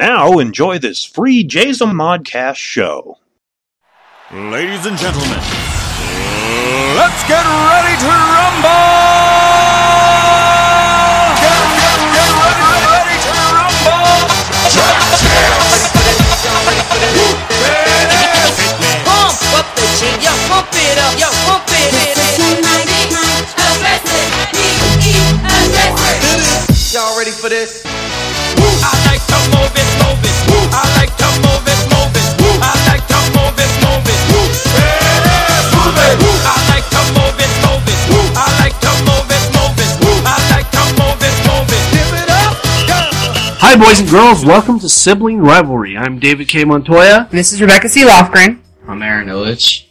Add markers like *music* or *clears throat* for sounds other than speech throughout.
now enjoy this free Jason Modcast show. Ladies and gentlemen, let's get ready to rumble! Get, get, get ready, ready to rumble! Pump up the G, yo, pump it up, yo, pump it. Y'all ready for this? I like to move it. Hi, boys and girls. Welcome to Sibling Rivalry. I'm David K. Montoya. This is Rebecca C. Lofgren. I'm Aaron Illich.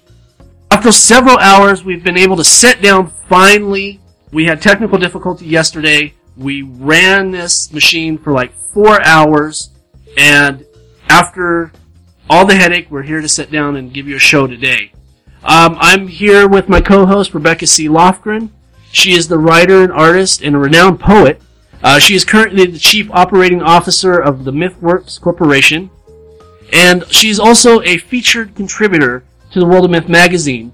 After several hours, we've been able to sit down finally. We had technical difficulty yesterday. We ran this machine for like four hours, and after all the headache, we're here to sit down and give you a show today. Um, I'm here with my co-host Rebecca C. Lofgren. She is the writer and artist and a renowned poet. Uh, she is currently the chief operating officer of the MythWorks Corporation, and she's also a featured contributor to the World of Myth magazine.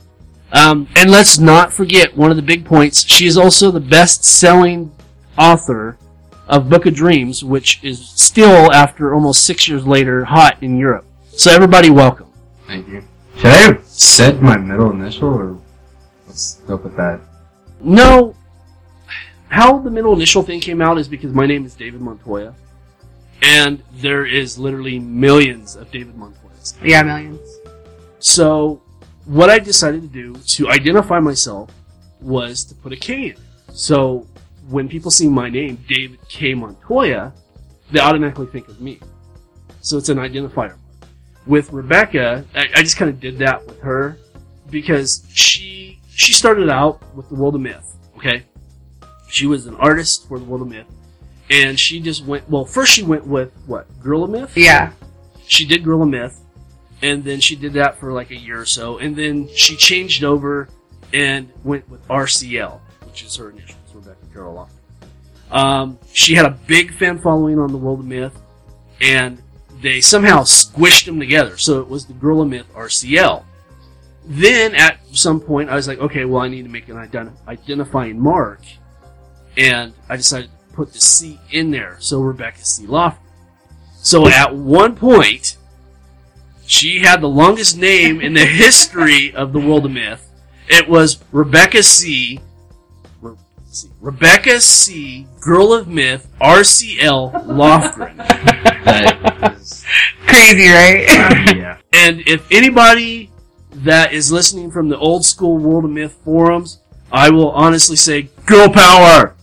Um, and let's not forget one of the big points. She is also the best-selling author of Book of Dreams, which is still, after almost six years later, hot in Europe. So everybody, welcome. Thank you. Hello. said my middle initial, or let's go with that? No. How the middle initial thing came out is because my name is David Montoya, and there is literally millions of David Montoyas. Yeah, millions. So, what I decided to do to identify myself was to put a K in. So, when people see my name, David K. Montoya, they automatically think of me. So it's an identifier. With Rebecca, I, I just kind of did that with her because she she started out with the World of Myth. Okay, she was an artist for the World of Myth, and she just went. Well, first she went with what Gorilla Myth Yeah. she did Gorilla Myth, and then she did that for like a year or so, and then she changed over and went with RCL, which is her initials, Rebecca Lofgren. Um, she had a big fan following on the World of Myth, and they somehow squished them together, so it was the Gorilla Myth RCL. Then at some point, I was like, okay, well, I need to make an ident- identifying mark, and I decided to put the C in there, so Rebecca C. Lofgren. So at one point, she had the longest name in the history of the world of myth. It was Rebecca C. Re- see, Rebecca C. Girl of Myth RCL Lofgren. *laughs* That is, Crazy, right? yeah. *laughs* and if anybody that is listening from the old school World of Myth forums, I will honestly say, girl power!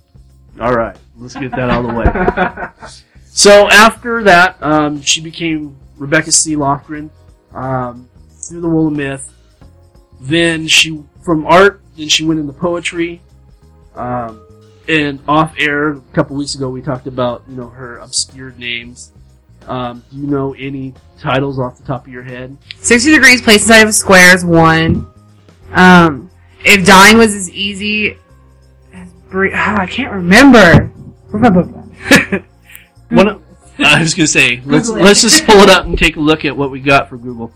Alright, let's get that out of the way. *laughs* So after that, um, she became Rebecca C. Lofgren um, through the World of Myth. Then she, from art, then she went into poetry. Um, and off air, a couple weeks ago, we talked about you know her obscured names. Um, do you know any titles off the top of your head? 60 degrees placed inside of a square is one. Um, if dying was as easy as bre- ah, I can't remember. Where's my book? One, of- I was gonna say *laughs* let's let's just pull it up and take a look at what we got for Google.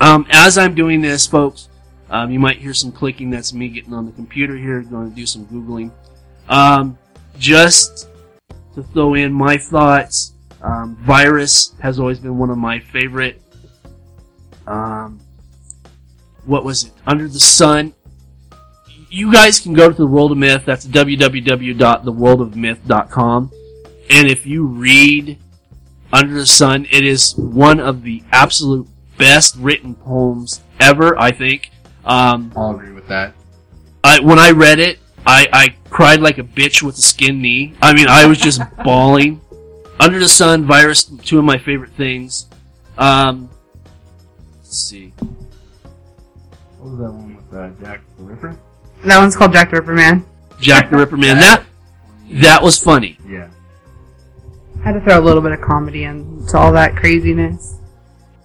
Um, as I'm doing this, folks, um, you might hear some clicking. That's me getting on the computer here, going to do some googling. Um, just to throw in my thoughts, um, virus has always been one of my favorite. Um, what was it? Under the Sun. You guys can go to the World of Myth. That's www.theworldofmyth.com. And if you read Under the Sun, it is one of the absolute best written poems ever, I think. Um, I'll agree with that. I, when I read it, I, I cried like a bitch with a skin knee. I mean, I was just *laughs* bawling. Under the Sun, Virus, two of my favorite things. Um, let's see. What was that one with uh, Jack the Ripper? That one's called Jack the Ripper Man. Jack the Ripper Man. That, that was funny. Yeah. Had to throw a little bit of comedy into all that craziness.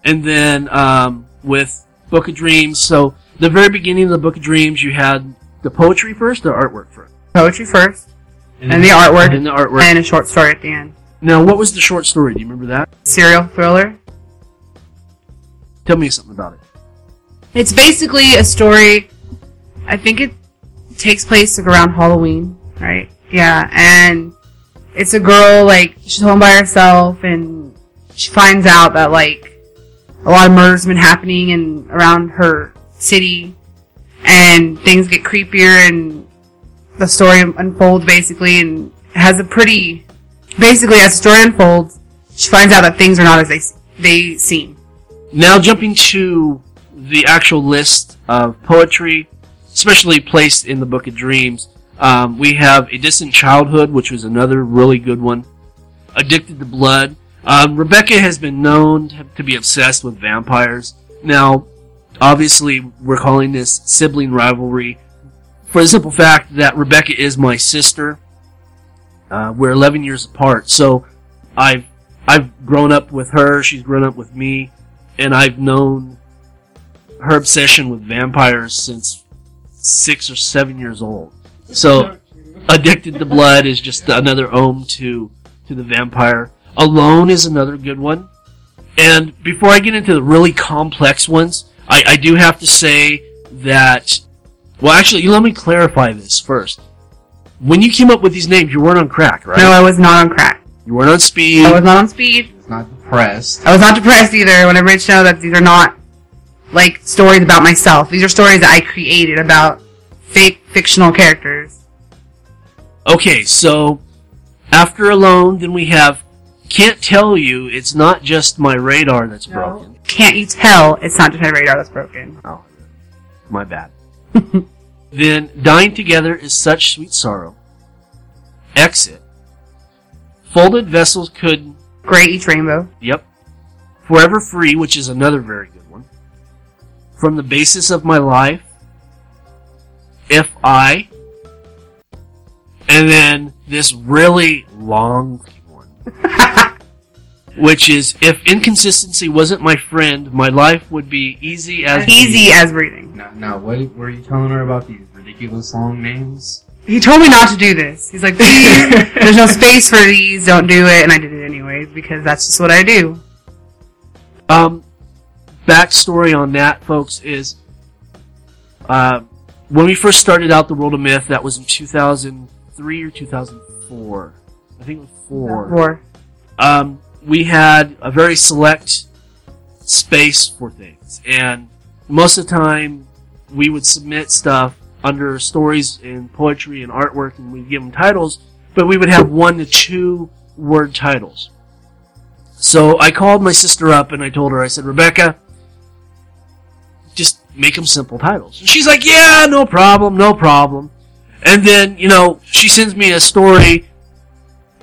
And then um, with Book of Dreams, so the very beginning of the Book of Dreams, you had the poetry first, the artwork first, Poetry first, and the artwork, and the artwork. and a short story at the end. now, what was the short story? Do you remember that? Serial thriller. Tell me something about it. It's basically a story. I think it takes place like around Halloween, right? Yeah, and it's a girl like she's home by herself, and she finds out that like a lot of murders have been happening in around her city, and things get creepier, and the story unfolds basically, and has a pretty basically as the story unfolds, she finds out that things are not as they they seem. Now, jumping to the actual list of poetry, especially placed in the Book of Dreams, um, we have A Distant Childhood, which was another really good one. Addicted to Blood. Um, Rebecca has been known to- to be obsessed with vampires. Now, obviously, we're calling this sibling rivalry for the simple fact that Rebecca is my sister. Uh, we're 11 years apart, so I've I've grown up with her. She's grown up with me and I've known her obsession with vampires since six or seven years old. So, Addicted to Blood is just another ode to to the vampire. Alone is another good one. And before I get into the really complex ones, I, I do have to say that. Well, actually, let me clarify this first. When you came up with these names, you weren't on crack, right? No, I was not on crack. You weren't on speed. I was not on speed. It's not depressed. I was not depressed either. When I reached out that these are not like stories about myself. These are stories that I created about fake fictional characters. Okay, so after Alone, then we have Can't Tell You, It's Not Just My Radar That's Broken. Can't you tell it's not just my radar that's broken? Oh, my bad. *laughs* then Dying Together is Such Sweet Sorrow. Exit. Folded Vessels Could, Great each rainbow. yep. Forever Free, which is another very good one. From the Basis of My Life. If I. And then this really long *laughs* one. Which is, if inconsistency wasn't my friend, my life would be easy as Easy as breathing. Now, now, what were you telling her about these ridiculous long names? He told me not to do this. He's like, please, *laughs* there's no space for these, don't do it. And I did it anyways because that's just what I do. Um, backstory on that, folks, is uh, when we first started out the World of Myth, that was in 2003 or 2004. I think it was four. Or Um, we had a very select space for things, and most of the time we would submit stuff under stories and poetry and artwork, and we'd give them titles, but we would have one to two word titles. So I called my sister up and I told her, I said, Rebecca, just make them simple titles. And she's like, yeah, no problem, no problem. And then, you know, she sends me a story,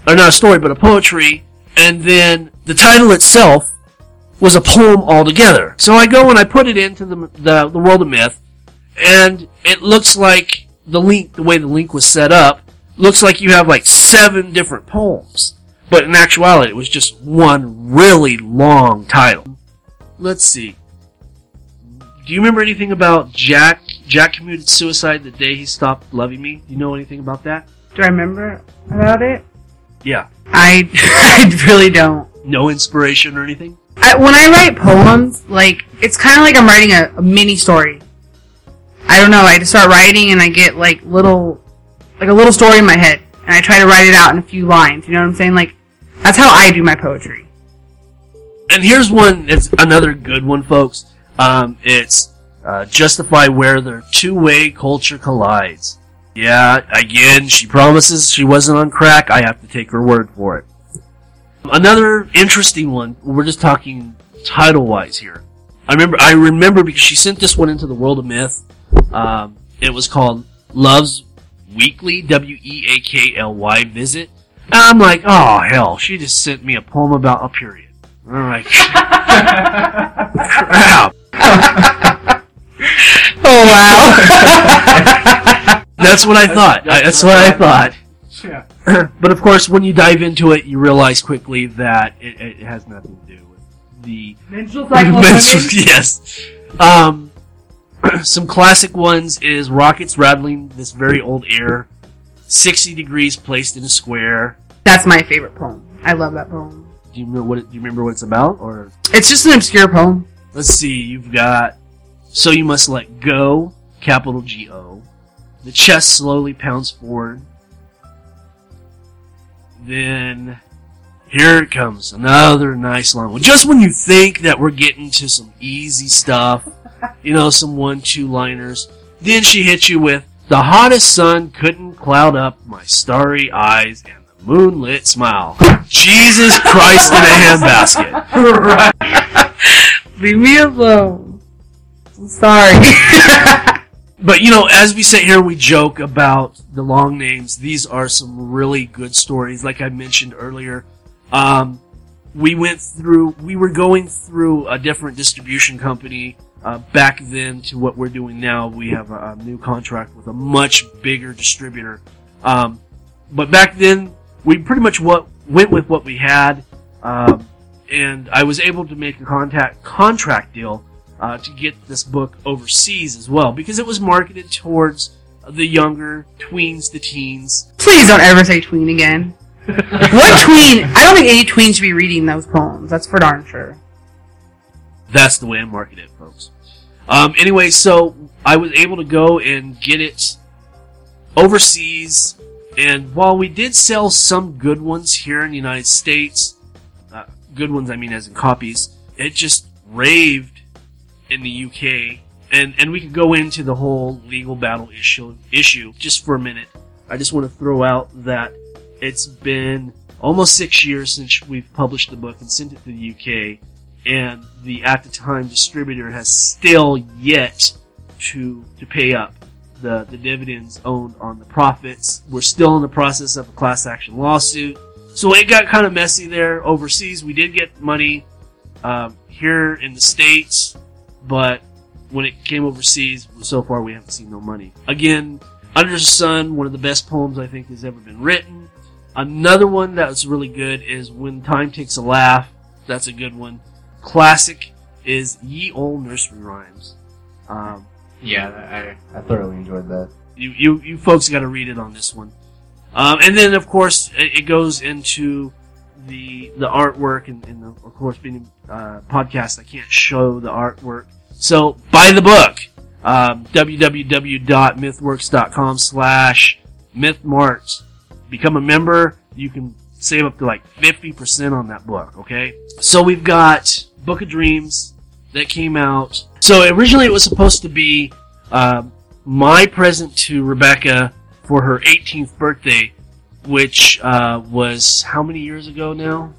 or not a story, but a poetry, and then the title itself was a poem altogether. So I go and I put it into the, the, the world of myth, and it looks like the link, the way the link was set up, looks like you have like seven different poems. But in actuality, it was just one really long title. Let's see. Do you remember anything about Jack? Jack committed suicide the day he stopped loving me. Do you know anything about that? do I remember about it? Yeah. I, *laughs* I really don't. No inspiration or anything? I, when I write poems, like it's kind of like I'm writing a, a mini story. I don't know. I just start writing and I get like little, like a little story in my head, and I try to write it out in a few lines. You know what I'm saying? Like that's how I do my poetry. And here's one. It's another good one, folks. Um, it's uh, justify where their two-way culture collides. Yeah, again, she promises she wasn't on crack. I have to take her word for it. Another interesting one. We're just talking title-wise here. I remember. I remember because she sent this one into the world of myth. Um, it was called Love's Weekly W E A K L Y Visit. And I'm like, oh hell, she just sent me a poem about a period. I'm like, *laughs* crap. *laughs* Oh wow! *laughs* That's what I thought. I, that's what I thought. Yeah. *clears throat* but of course, when you dive into it, you realize quickly that it, it has nothing to do with the Menstrual *laughs* menstrual- *laughs* yes. Um, *clears throat* some classic ones is rockets rattling this very old air, sixty degrees placed in a square. That's my favorite poem. I love that poem. Do you remember what? It, do you remember what it's about? Or It's just an obscure poem. let's see. You've got so you must let go, capital G O. The chest slowly pounds forward. Then here it comes, another nice long one. Just when you think that we're getting to some easy stuff, you know, some one-two liners, then she hits you with the hottest sun couldn't cloud up my starry eyes and the moonlit smile. Jesus Christ in a handbasket. *laughs* Leave me alone. I'm sorry. *laughs* But you know, as we sit here, we joke about the long names. These are some really good stories. Like I mentioned earlier, um, we went through. We were going through a different distribution company uh, back then to what we're doing now. We have a, a new contract with a much bigger distributor. Um, but back then, we pretty much what went with what we had, um, and I was able to make a contact contract deal uh, to get this book overseas as well because it was marketed towards the younger tweens the teens. Please don't ever say tween again. what *laughs* tween? I don't think any tween should be reading those poems. That's for darn sure. That's the way I market it, folks. Um, anyway, so I was able to go and get it overseas, and while we did sell some good ones here in the United States, uh, good ones I mean as in copies, it just raved in the UK, and and we could go into the whole legal battle issue issue just for a minute. I just want to throw out that it's been almost six years since we've published the book and sent it to the UK, and the at the time distributor has still yet to to pay up the the dividends owned on the profits. We're still in the process of a class action lawsuit, so it got kind of messy there. Overseas, we did get money um, here in the states, but when it came overseas, so far we haven't seen no money. Again, Under the Sun, one of the best poems I think has ever been written. Another one that was really good is When Time Takes a Laugh. That's a good one. Classic is Ye Old Nursery Rhymes. Um, Yeah, I, I thoroughly enjoyed that. you, you, you folks got to read it on this one. Um, and then, of course, it, it goes into the the artwork, and, and the, of course, being a uh, podcast, I can't show the artwork. So, buy the book. Um, www.mythworks.com slash mythmarts. Become a member. You can save up to like 50% on that book, okay? So we've got Book of Dreams that came out. So originally it was supposed to be um, my present to Rebecca for her 18th birthday, which uh, was how many years ago now?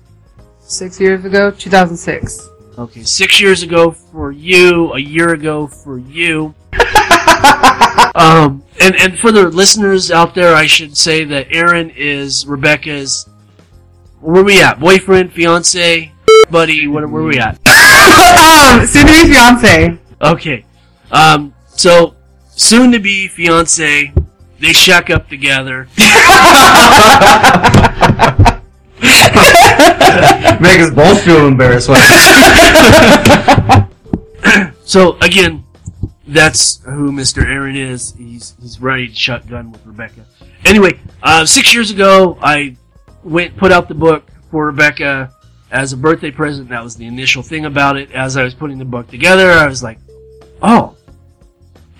Six years ago, 2006. Okay, six years ago for you, a year ago for you. *laughs* um, and and for the listeners out there, I should say that Aaron is Rebecca's. Where we at? Boyfriend, fiance, buddy? What? Where we at? um, soon to be fiance. Okay. Um, so soon to be fiance, they shack up together. *laughs* Make us both feel embarrassed. When *laughs* So again, that's who Mr. Aaron is. He's he's ready to shotgun with Rebecca. Anyway, uh, six years ago, I went put out the book for Rebecca as a birthday present. That was the initial thing about it. As I was putting the book together, I was like, "Oh,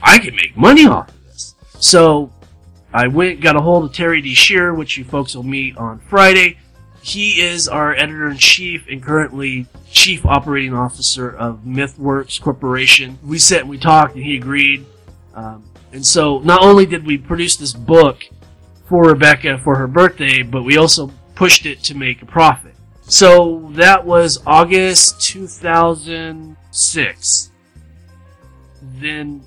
I can make money off of this." So I went got a hold of Terry D. Shear, which you folks will meet on Friday. He is our editor in chief and currently chief operating officer of MythWorks Corporation. We sat and we talked, and he agreed. Um, and so, not only did we produce this book for Rebecca for her birthday, but we also pushed it to make a profit. So that was August 2006. Then,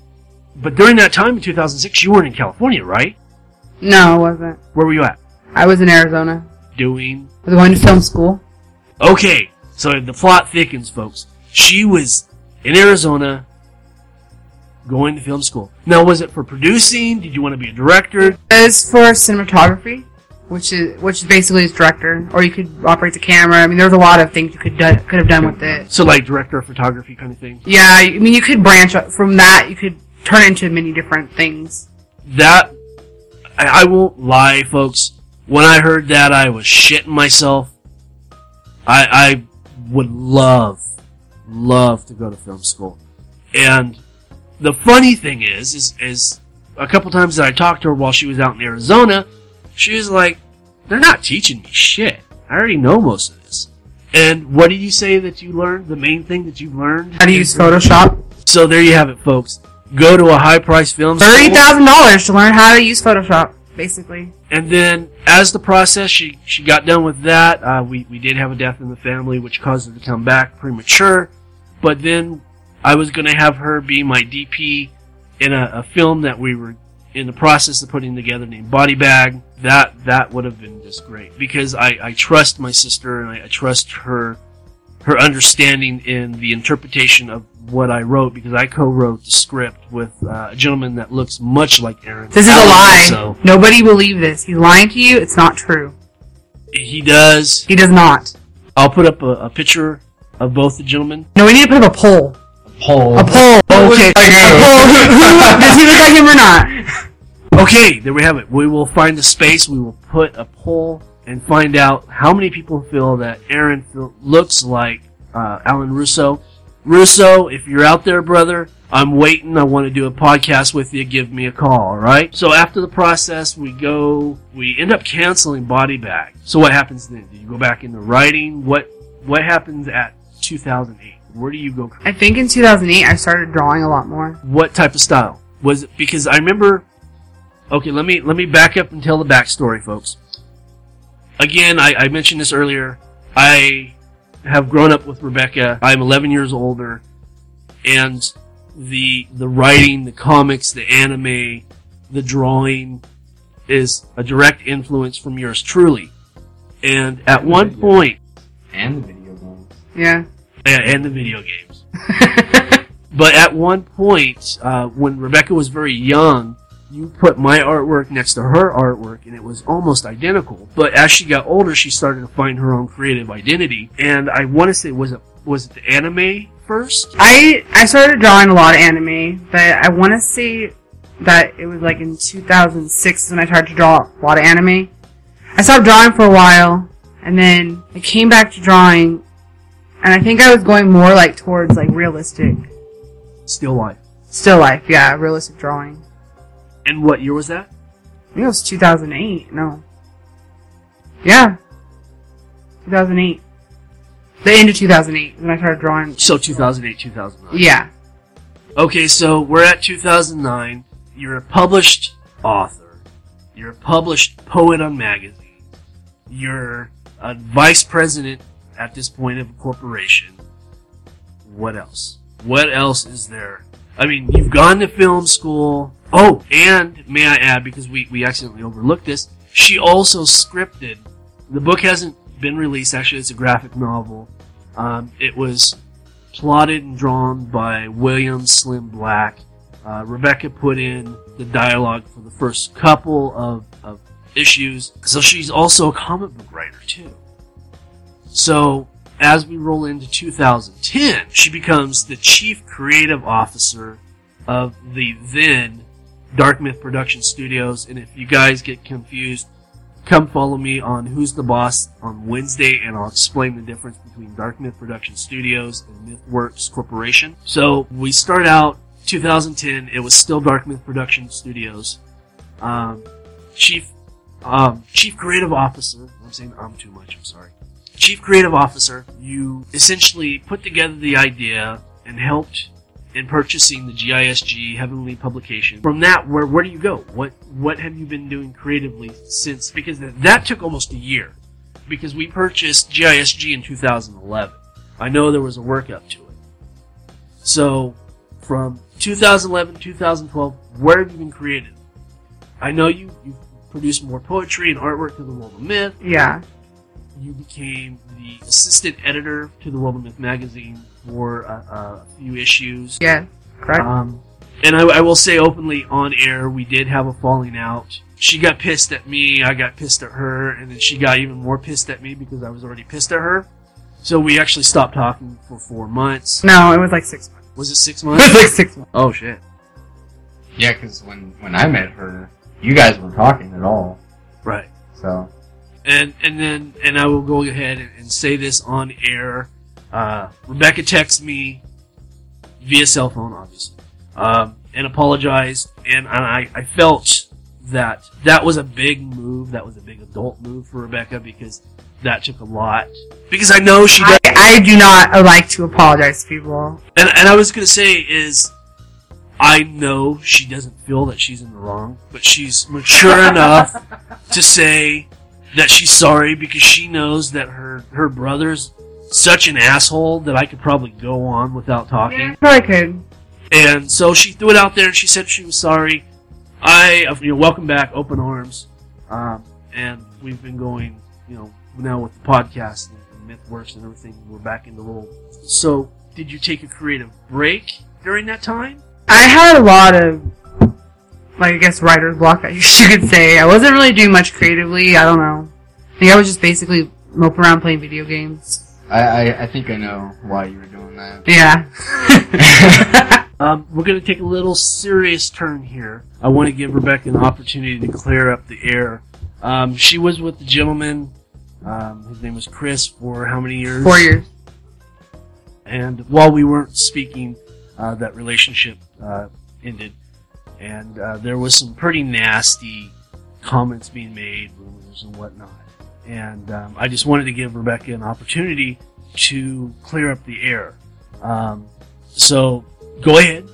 but during that time in 2006, you weren't in California, right? No, it wasn't. Where were you at? I was in Arizona. Doing I was going to film school. Okay, so the plot thickens, folks. She was in Arizona going to film school. Now, was it for producing? Did you want to be a director? It was for cinematography, which is which is basically is director, or you could operate the camera. I mean, there's a lot of things you could do, could have done with it. So, like director of photography kind of thing? Yeah, I mean, you could branch from that. You could turn into many different things. That, I, I won't lie, folks. When I heard that, I was shitting myself. I, I would love, love to go to film school. And the funny thing is, is, is a couple times that I talked to her while she was out in Arizona, she was like, they're not teaching me shit. I already know most of this. And what did you say that you learned? The main thing that you learned? How to use Photoshop? So there you have it, folks. Go to a high price film Thirty thousand dollars to learn how to use Photoshop, basically. And then, as the process, she she got done with that. Uh, we we did have a death in the family, which caused her to come back premature. But then, I was going to have her be my DP in a, a film that we were in the process of putting together named Body Bag. That that would have been just great because I, I trust my sister and I, I trust her her understanding in the interpretation of what I wrote because I co-wrote the script with uh, a gentleman that looks much like Aaron. This is a lie. Russo. Nobody believe this. He's lying to you. It's not true. He does. He does not. I'll put up a, a picture of both the gentlemen. No, we need to put up a poll. Poll. A poll. Okay. A poll. Who, does he look like him or not? Okay, there we have it. We will find a space. We will put a poll and find out how many people feel that Aaron feel, looks like uh, Alan Russo. Russo, if you're out there, brother, I'm waiting. I want to do a podcast with you. Give me a call, all right? So after the process, we go. We end up canceling Body Bag. So what happens then? Do you go back into writing? What What happens at 2008? Where do you go? I think in 2008 I started drawing a lot more. What type of style was it? Because I remember. Okay, let me let me back up and tell the backstory, folks. Again, I, I mentioned this earlier. I have grown up with Rebecca. I'm 11 years older, and the the writing, the comics, the anime, the drawing is a direct influence from yours truly. And at one Yeah. point, And the video games. Yeah. and and the video games. *laughs* But at one point, uh, when Rebecca was very young, you put my artwork next to her artwork, and it was almost identical. But as she got older, she started to find her own creative identity. And I want to say, was it was it the anime first? I I started drawing a lot of anime, but I want to say that it was like in 2006 when I started to draw a lot of anime. I stopped drawing for a while, and then I came back to drawing, and I think I was going more like towards like realistic, Still life. still life, yeah, realistic drawing. And what year was that? I think it was 2008. No. Yeah. 2008. The end of 2008 when I started drawing. So 2008, 2009. Yeah. Okay, so we're at 2009. You're a published author. You're a published poet on magazines. You're a vice president at this point of a corporation. What else? What else is there? I mean, you've gone to film school. Oh, and may I add, because we, we accidentally overlooked this, she also scripted. The book hasn't been released. Actually, it's a graphic novel. Um, it was plotted and drawn by William Slim Black. Uh, Rebecca put in the dialogue for the first couple of, of issues. So she's also a comic book writer too. So as we roll into 2010, she becomes the chief creative officer of the then Dark Myth Production Studios. And if you guys get confused, come follow me on Who's the Boss on Wednesday, and I'll explain the difference between Dark Myth Production Studios and MythWorks Corporation. So we start out 2010. It was still Dark Myth Production Studios. Um, chief, um, chief creative officer. I'm saying I'm too much. I'm sorry. Chief creative officer. You essentially put together the idea and helped in purchasing the GISG Heavenly publication. From that, where where do you go? What what have you been doing creatively since? Because that, took almost a year. Because we purchased GISG in 2011. I know there was a workup to it. So, from 2011 2012, where have you been creative? I know you you produced more poetry and artwork to the World of Myth. Yeah. You became the assistant editor to the World of Myth magazine for a, a few issues. Yeah. Correct. Um, and I, I will say openly on air, we did have a falling out. She got pissed at me, I got pissed at her, and then she got even more pissed at me because I was already pissed at her. So we actually stopped talking for four months. no, it was like six months. Was it six *laughs* It was months? like six months. oh shit. Yeah, because when, when I met her, you guys weren't talking at all. Right. So, And and then and I will go ahead and, and say this on air. Uh, Rebecca texted me via cell phone, obviously, um, and apologized. And, and I, I felt that that was a big move. That was a big adult move for Rebecca because that took a lot. Because I know she. I, I do not like to apologize to people. And, and I was gonna say is, I know she doesn't feel that she's in the wrong, but she's mature *laughs* enough to say that she's sorry because she knows that her her brother's such an asshole that I could probably go on without talking. Probably could. And so she threw it out there and she said she was sorry. I, you know, welcome back, open arms. Um, and we've been going, you know, now with the podcast and, and MythWorks and everything, we're back in the role. So, did you take a creative break during that time? I had a lot of, like, I guess writer's block, I *laughs* guess you could say. I wasn't really doing much creatively. I don't know. I think I was just basically moping around playing video games. I, I, I think I know why you were doing that. Yeah. *laughs* Um, we're going to take a little serious turn here. I want to give Rebecca an opportunity to clear up the air. Um, she was with the gentleman, um, his name was Chris, for how many years? Four years. And while we weren't speaking, uh, that relationship uh, ended, and uh, there was some pretty nasty comments being made, rumors and whatnot. And um, I just wanted to give Rebecca an opportunity to clear up the air. Um, so go ahead,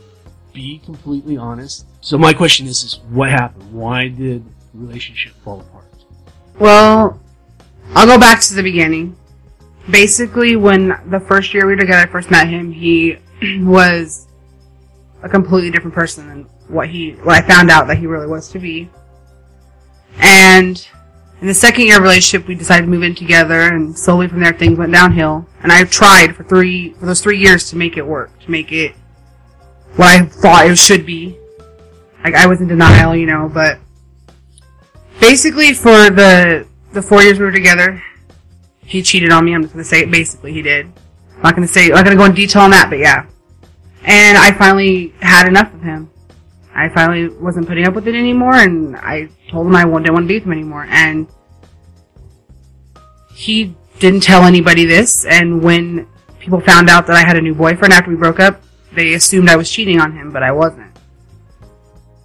be completely honest. So my question is, is what happened? Why did the relationship fall apart? Well, I'll go back to the beginning. Basically, when the first year we were together, I first met him, he *clears throat* was a completely different person than what he, what I found out that he really was to be. And in the second year of relationship, we decided to move in together, and slowly from there, things went downhill. And I tried for three, for those three years to make it work, to make it what I thought it should be. Like I was in denial, you know, but basically for the the four years we were together, he cheated on me. I'm just gonna say it. Basically, he did. I'm not gonna say. I'm not gonna go in detail on that, but yeah. And I finally had enough of him. I finally wasn't putting up with it anymore, and I told him I didn't want to be with him anymore. And he didn't tell anybody this. And when people found out that I had a new boyfriend after we broke up, they assumed I was cheating on him, but I wasn't.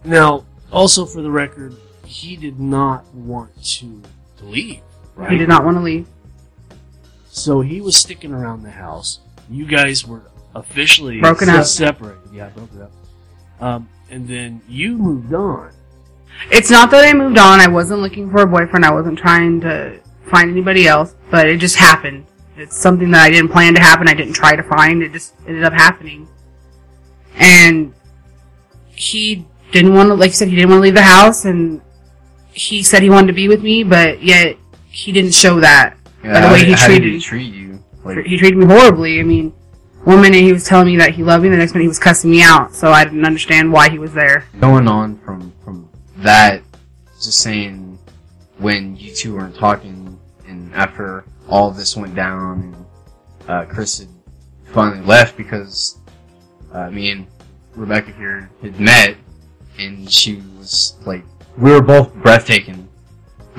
Now, also for the record, he did not want to, leave, right? He did not want to leave. So he was sticking around the house. You guys were officially Broken up. separated. Yeah, broken up. Um, and then you moved on. It's not that I moved on. I wasn't looking for a boyfriend. I wasn't trying to find anybody else, but it just happened. It's something that I didn't plan to happen. I didn't try to find. It just ended up happening. And he didn't want to, like you said, he didn't want to leave the house, and he said he wanted to be with me, but yet he didn't show that. by the way did- he how did treated he treat you? Like, he treated me horribly. I mean, one minute he was telling me that he loved me, the next minute he was cussing me out. So I didn't understand why he was there. going on from from that, just saying when you two weren't talking, and after all this went down, and uh, Chris had finally left because uh, me and Rebecca here had met, and she was like, we were both breathtaking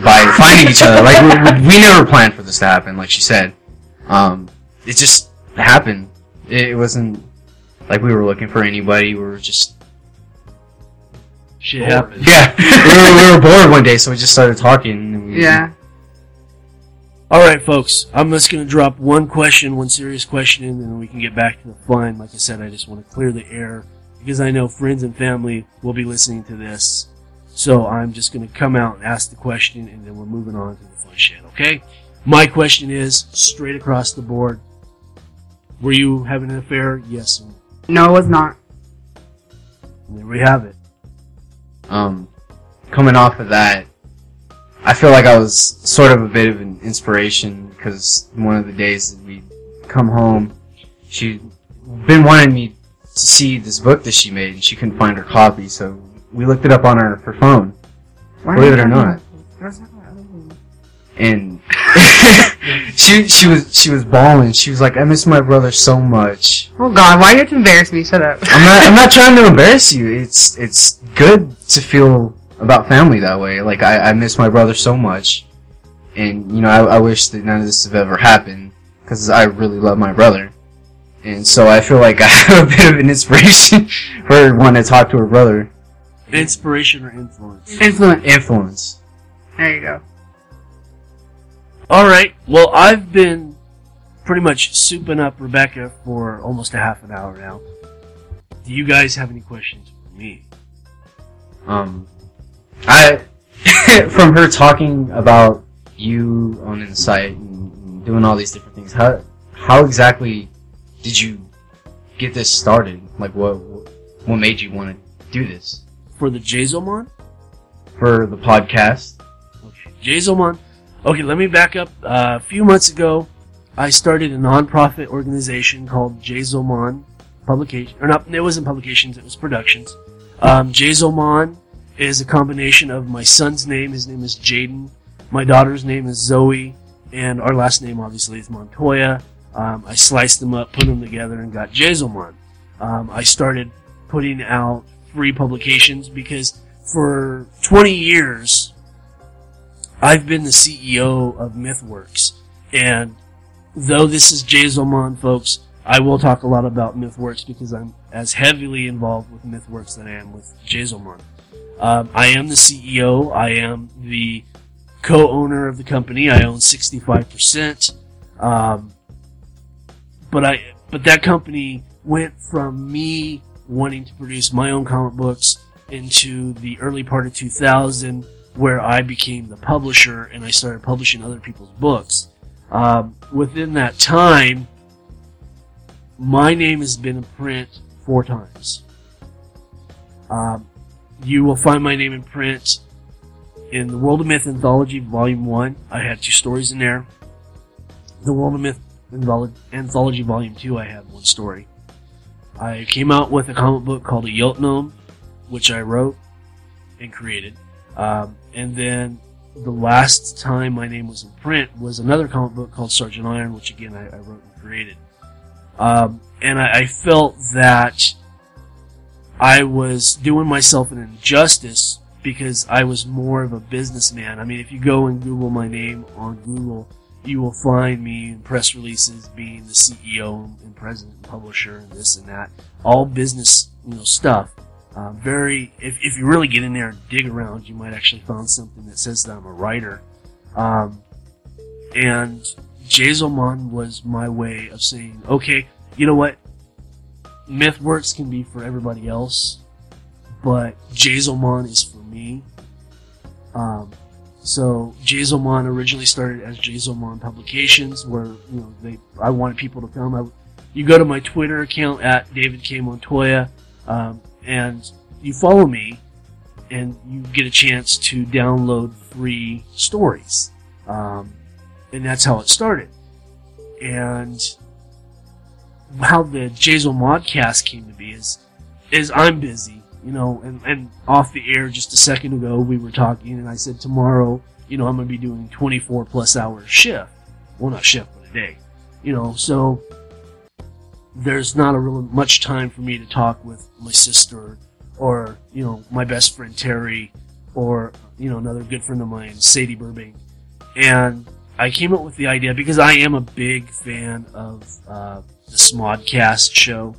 by *laughs* finding each other. Like we, we, we never planned for this to happen. Like she said, um, it just happened. It, it wasn't like we were looking for anybody. We were just Shit happened. yeah, *laughs* we were, we were bored one day, so we just started talking. And we, Yeah. All right, folks. I'm just going to drop one question, one serious question, and then we can get back to the fun. Like I said, I just want to clear the air because I know friends and family will be listening to this. So I'm just going to come out and ask the question, and then we're moving on to the fun shit. Okay? My question is straight across the board: Were you having an affair? Yes. or no? No, it was not. There we have it. Um, coming off of that, I feel like I was sort of a bit of an inspiration because one of the days that we come home, she'd been wanting me to see this book that she made, and she couldn't find her copy, so we looked it up on her, her phone. Why Believe it or not. about this? There's not other things. and *laughs* she she was she was bawling. She was like, "I miss my brother so much." Oh God, why do you have to embarrass me? Shut up. I'm not I'm not *laughs* trying to embarrass you. It's it's good to feel about family that way. Like I, I miss my brother so much, and you know I, I wish that none of this have ever happened because I really love my brother, and so I feel like *laughs* I have a bit of an inspiration for her wanting to talk to her brother. Inspiration or influence? Influence. Influence. There you go. All right. Well, I've been pretty much souping up Rebecca for almost a half an hour now. Do you guys have any questions for me? Um, I *laughs* from her talking about you on Insight and, and doing all these different things. How how exactly did you get this started? Like what what made you want to do this For the Jazomon? for the podcast? Okay. Jazomon. Okay, let me back up. Uh, a few months ago, I started a non-profit organization called Jazomon Publication. Or not, it wasn't publications, it was productions. Um, Jazomon is a combination of my son's name, his name is Jaden, my daughter's name is Zoe, and our last name obviously is Montoya. Um, I sliced them up, put them together, and got Jazomon. Um, I started putting out free publications because for 20 years, I've been the CEO of MythWorks, and though this is Jazomon, folks, I will talk a lot about MythWorks because I'm as heavily involved with MythWorks than I am with Jazomon. Um, I am the CEO. I am the co-owner of the company. I own 65%. Um, but I, but that company went from me wanting to produce my own comic books into the early part of 2000 where I became the publisher and I started publishing other people's books. Um, within that time, my name has been in print four times. Um, you will find my name in print in the World of Myth Anthology, Volume 1. I had two stories in there. The World of Myth Anthology, Volume 2, I had one story. I came out with a comic book called A Yelt Gnome, which I wrote and created. Um, and then the last time my name was in print was another comic book called Sergeant Iron, which again I, I wrote and created. Um, and I, I felt that I was doing myself an injustice because I was more of a businessman. I mean, if you go and Google my name on Google, you will find me in press releases being the CEO and president and publisher and this and that. All business, you know, stuff. Uh, very, if, if you really get in there and dig around, you might actually find something that says that I'm a writer. Um, and Jazomon was my way of saying, okay, you know what? MythWorks can be for everybody else, but Jazomon is for me. Um, so Jazomon originally started as Jazomon Publications, where you know they I wanted people to come. I, you go to my Twitter account at David K Montoya, um, and you follow me, and you get a chance to download free stories, um, and that's how it started. And how the Jazel Modcast came to be is is I'm busy, you know, and, and off the air just a second ago we were talking and I said tomorrow, you know, I'm gonna be doing twenty four plus hour shift. Well not shift, but a day. You know, so there's not a real much time for me to talk with my sister or, you know, my best friend Terry or, you know, another good friend of mine, Sadie Burbank. And I came up with the idea because I am a big fan of uh, the Smodcast show.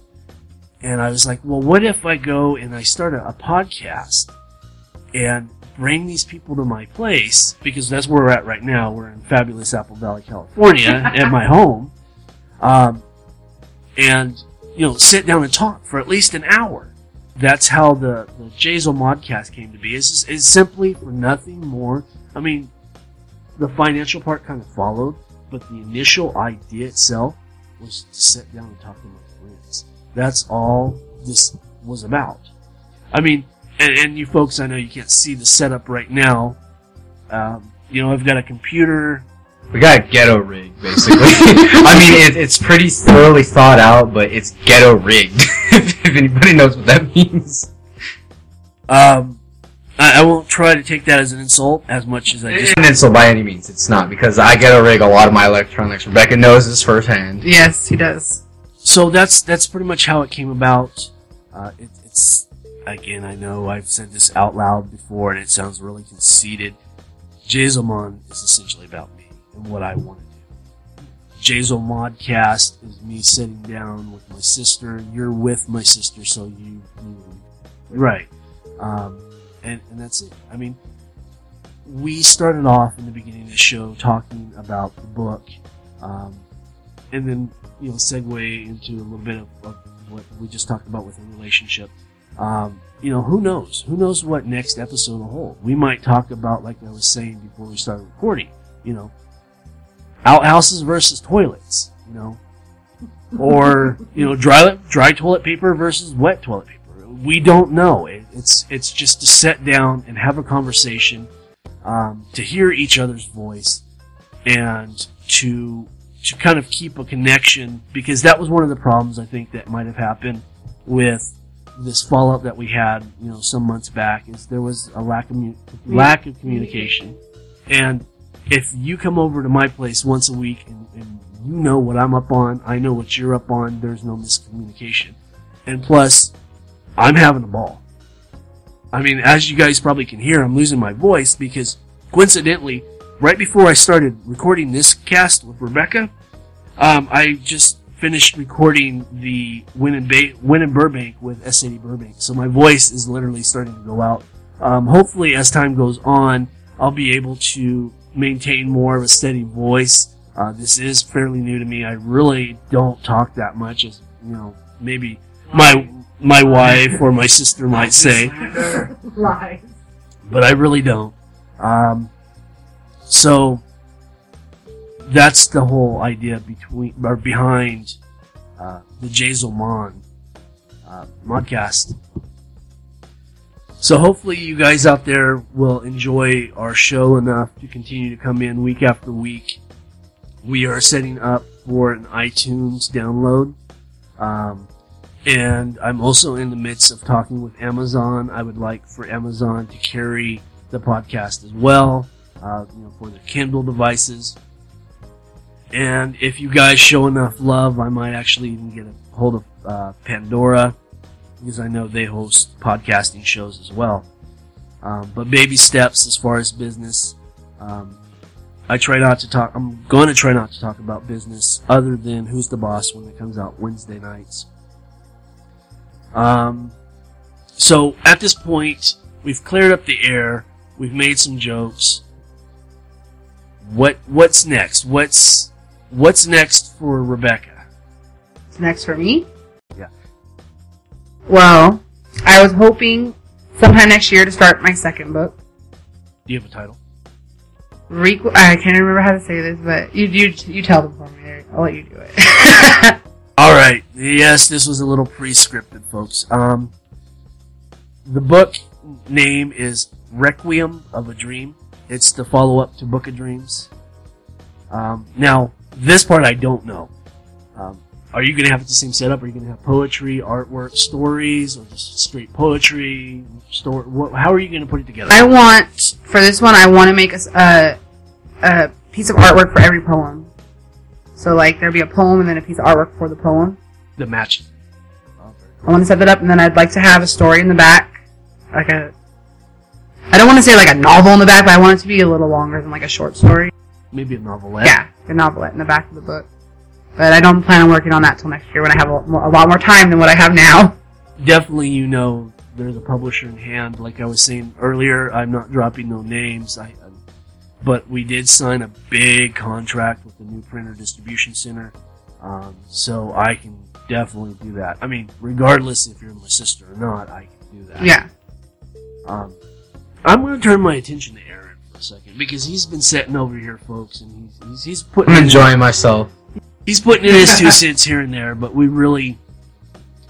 And I was like, well, what if I go and I start a, a podcast and bring these people to my place because that's where we're at right now. We're in fabulous Apple Valley, California, *laughs* at my home, um, and you know, sit down and talk for at least an hour. That's how the the Jazel Modcast came to be. It's, it's simply for nothing more. I mean, the financial part kind of followed, but the initial idea itself was to sit down and talk to my friends. That's all this was about. I mean, and, and you folks, I know you can't see the setup right now. Um, you know, I've got a computer. We got a ghetto rig, basically. *laughs* I mean, it, it's pretty thoroughly thought out, but it's ghetto rigged. *laughs* if anybody knows what that means. Um, I, I won't try to take that as an insult as much as I just. And so by any means, it's not, because I ghetto rig a lot of my electronics. Rebecca knows this firsthand. Yes, he does. So that's that's pretty much how it came about. Uh, it, it's again, I know I've said this out loud before, and it sounds really conceited. Jazomon is essentially about me and what I want to do. Jazel Modcast is me sitting down with my sister. You're with my sister, so you, you right, um, and and that's it. I mean, we started off in the beginning of the show talking about the book, um, and then you know segue into a little bit of, of what we just talked about with the relationship. Um, you know, who knows? Who knows what next episode will hold? We might talk about, like I was saying before we started recording, you know, outhouses versus toilets, you know, or you know, dry dry toilet paper versus wet toilet paper. We don't know. It, it's it's just to sit down and have a conversation, um, to hear each other's voice, and to to kind of keep a connection because that was one of the problems I think that might have happened with this fallout that we had, you know, some months back is there was a lack of mu- lack of communication, and if you come over to my place once a week and, and you know what I'm up on, I know what you're up on. There's no miscommunication, and plus, I'm having a ball. I mean, as you guys probably can hear, I'm losing my voice because coincidentally, right before I started recording this cast with Rebecca, um, I just finished recording the Win in, ba- Win in Burbank with SAD Burbank. So my voice is literally starting to go out. Um, hopefully, as time goes on, I'll be able to maintain more of a steady voice. Uh, this is fairly new to me. I really don't talk that much, as you know, maybe my my wife or my sister might say, Lies. but I really don't. Um, so that's the whole idea between or behind uh, the Jazomon uh, modcast. So hopefully you guys out there will enjoy our show enough to continue to come in week after week. We are setting up for an iTunes download. Um, and I'm also in the midst of talking with Amazon. I would like for Amazon to carry the podcast as well, uh, you know, for their Kindle devices. And if you guys show enough love, I might actually even get a hold of uh, Pandora because I know they host podcasting shows as well. Um, but baby steps as far as business. Um, I try not to talk. I'm going to try not to talk about business other than Who's the Boss when it comes out Wednesday nights. Um, so at this point, we've cleared up the air. We've made some jokes. What what's next? What's what's next for Rebecca? What's next for me? Yeah. Well, I was hoping sometime next year to start my second book. Do you have a title? Requ- I can't remember how to say this, but you you you tell them for me. I'll let you do it. *laughs* All right. Yes, this was a little pre-scripted, folks. Um, the book name is Requiem of a Dream. It's the follow-up to Book of Dreams. Um, now, this part I don't know. Um, are you going to have the same setup? Are you going to have poetry, artwork, stories, or just straight poetry? Story? What, how are you going to put it together? I want for this one. I want to make a, a, piece of artwork for every poem. So like there'll be a poem and then a piece of artwork for the poem. the match. Oh, I want to set that up, and then I'd like to have a story in the back, like a. I don't want to say like a novel in the back, but I want it to be a little longer than like a short story. Maybe a novelette. Yeah, a novelette in the back of the book. But I don't plan on working on that till next year when I have a lot more, a lot more time than what I have now. definitely you know there's a publisher in hand. Like I was saying earlier, I'm not dropping no names. I, I but we did sign a big contract with the new printer distribution center, um, so I can definitely do that. I mean, regardless if you're my sister or not, I can do that. Yeah. Um, I'm going to turn my attention to Aaron for a second because he's been sitting over here, folks, and he's he's, he's putting I'm enjoying myself. He's putting in his two *laughs* cents here and there, but we really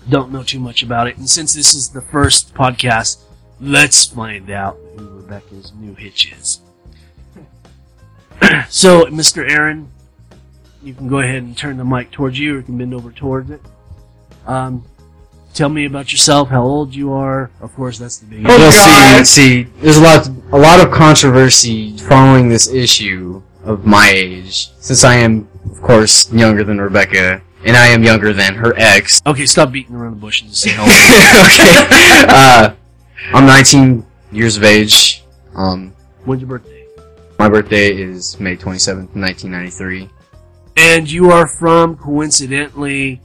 don't know too much about it. And since this is the first podcast, let's find out who Rebecca's new hitch is. *clears throat* so, Mr. Aaron, you can go ahead and turn the mic towards you, or you can bend over towards it. Um, tell me about yourself, how old you are. Of course, that's the big. Oh, Well, God. see, see, there's a lot, a lot of controversy following this issue of my age, since I am, of course, younger than Rebecca, and I am younger than her ex. *laughs* Okay, stop beating around the bush and just say how old you are. okay, uh, I'm 19 years of age. Um, When's your birthday? my birthday is May 27th, 1993, And you are from, coincidentally,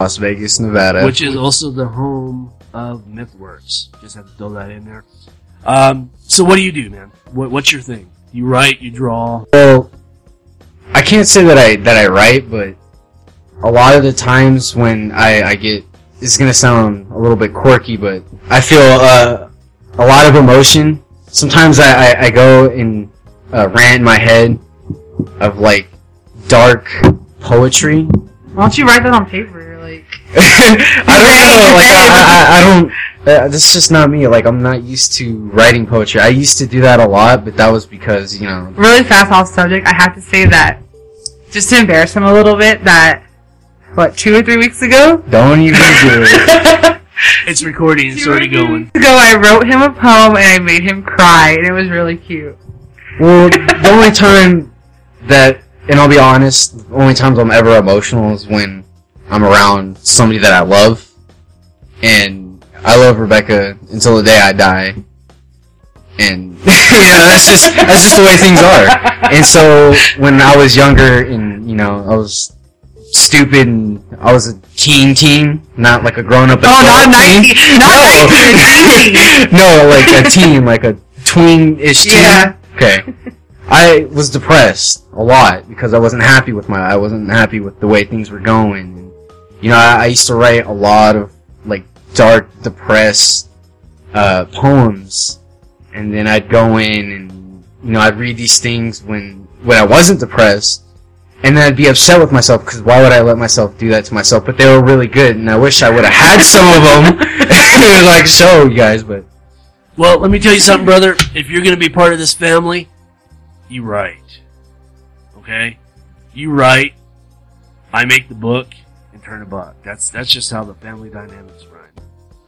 Las Vegas, Nevada. which is also the home of MythWorks. Just have to throw that in there. Um, so what do you do, man? What, what's your thing? You write, you draw. Well, I can't say that I that I write, but a lot of the times when I, I get, it's gonna sound a little bit quirky, but I feel uh, a lot of emotion. Sometimes I, I, I go and uh, rant in my head of like dark poetry. Why don't you write that on paper? Like, *laughs* I don't know, *laughs* like I, I, I don't. Uh, that's just not me. Like I'm not used to writing poetry. I used to do that a lot, but that was because you know really fast off subject, I have to say that, just to embarrass him a little bit, that, what, two or three weeks ago? don't even do it. *laughs* It's recording. It's already going. ago, I wrote him a poem and I made him cry, and it was really cute. Well, the only *laughs* time that, and I'll be honest, the only times I'm ever emotional is when I'm around somebody that I love, and I love Rebecca until the day I die, and *laughs* you know that's just that's just the way things are. And so when I was younger, and you know I was stupid, and I was a teen teen, not like a grown up. Oh, not teen. 19, not 19, no, *laughs* no, like a teen, like a tween-ish teen. Yeah. Okay. I was depressed a lot because I wasn't happy with my, I wasn't happy with the way things were going. And, you know, I, I used to write a lot of like dark, depressed uh, poems, and then I'd go in and you know I'd read these things when when I wasn't depressed, and then I'd be upset with myself because why would I let myself do that to myself? But they were really good, and I wish I would have had some of them, *laughs* like show you guys. But Well, let me tell you something, brother. If you're to be part of this family, you write. Okay? You write. I make the book and turn a buck. That's that's just how the family dynamics run.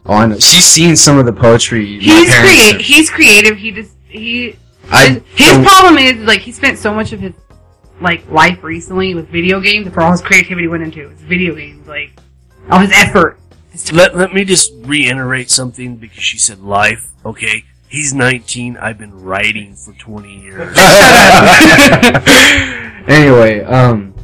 Oh, I she's seen some of the poetry. He's creative. He's creative. He just he. I his don't- problem is like he spent so much of his like life recently with video games. For all his creativity went into it's video games. Like all his effort. Let let me just reiterate something because she said life. Okay, he's 19. I've been writing for 20 years. *laughs* *laughs* anyway, um,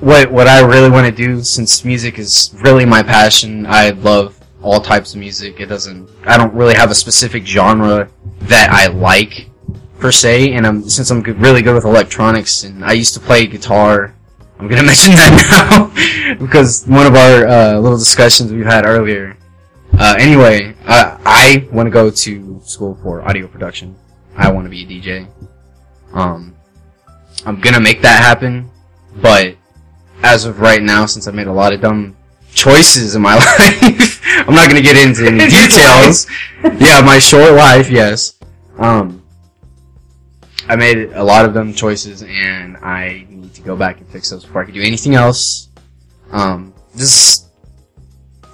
what what I really want to do, since music is really my passion, I love all types of music. It doesn't, I don't really have a specific genre that I like per se. And I'm since I'm really good with electronics, and I used to play guitar. I'm gonna *laughs* mention that now *laughs* because one of our uh, little discussions we've had earlier. Uh, anyway, uh, I want to go to school for audio production. I want to be a DJ. Um, I'm gonna make that happen, but as of right now, since I've made a lot of dumb choices in my *laughs* life, I'm not gonna get into any *laughs* details. yeah, my short life, yes. Um, I made a lot of dumb choices, and I need to go back and fix those before I can do anything else. Um, this is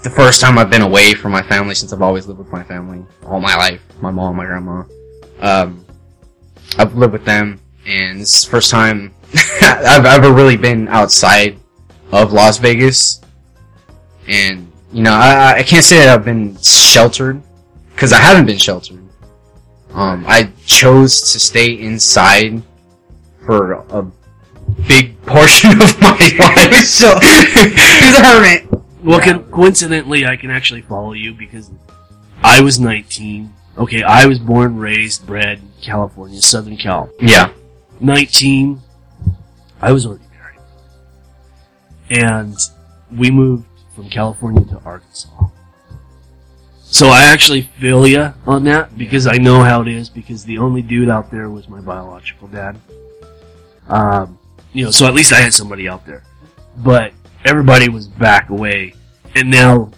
the first time I've been away from my family since I've always lived with my family all my life. My mom, my grandma. Um, I've lived with them, and this is the first time *laughs* I've ever really been outside of Las Vegas. And, you know, I, I can't say that I've been sheltered, because I haven't been sheltered. Um, I chose to stay inside for a big *laughs* portion of my life. *laughs* So, He's a hermit. Well, con- coincidentally, I can actually follow you because I was 19. Okay, I was born, raised, bred in California, Southern Cal. yeah. 19, I was already married. And we moved from California to Arkansas. So I actually feel ya on that because I know how it is because the only dude out there was my biological dad. Um, you know, so at least I had somebody out there. But everybody was back away. And now,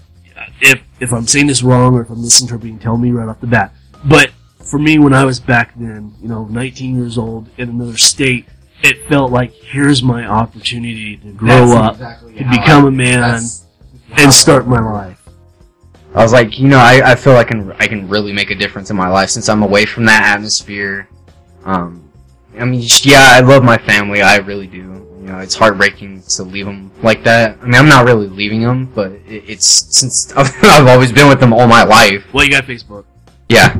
if, if I'm saying this wrong or if I'm misinterpreting, tell me right off the bat. But for me, when I was back then, you know, 19 years old in another state, it felt like here's my opportunity to grow up, to become a man, and start my life. I was like, you know, I, I feel I can I can really make a difference in my life since I'm away from that atmosphere. Um, I mean, yeah, I love my family, I really do. You know, it's heartbreaking to leave them like that. I mean, I'm not really leaving them, but it, it's since *laughs* I've, I've always been with them all my life. Well, you got Facebook. Yeah,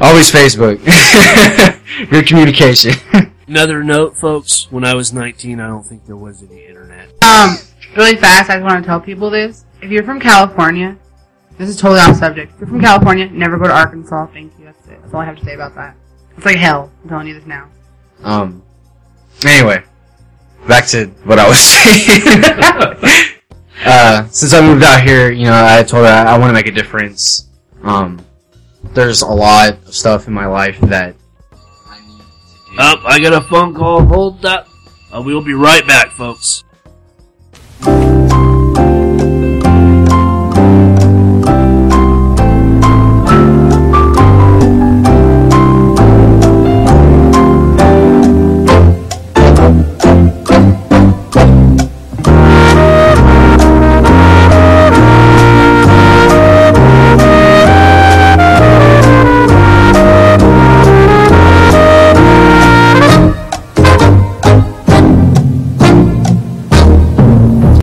always Facebook. *laughs* Good communication. *laughs* Another note, folks, when I was 19, I don't think there was any internet. Um, really fast, I just want to tell people this. If you're from California, this is totally off subject. If you're from California, never go to Arkansas. Thank you. That's it. That's all I have to say about that. It's like hell. I'm telling you this now. um. Anyway, back to what I was *laughs* saying. uh, since I moved out here, you know, I told her I, I want to make a difference. Um, there's a lot of stuff in my life that I need to do. Up, I got a phone call. Hold up. Uh, we'll be right back, folks. Thank you.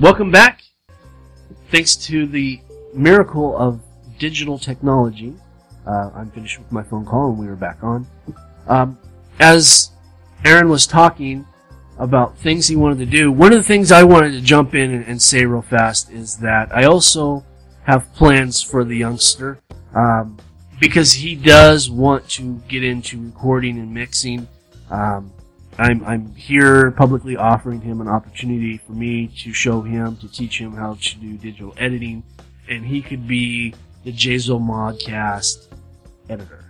Welcome back. Thanks to the miracle of digital technology, uh, I'm finished with my phone call and we were back on. Um, as Aaron was talking about things he wanted to do, one of the things I wanted to jump in and, and say real fast is that I also have plans for the youngster um, because he does want to get into recording and mixing. Um, I'm I'm here publicly offering him an opportunity for me to show him to teach him how to do digital editing, and he could be the Jazel Modcast editor.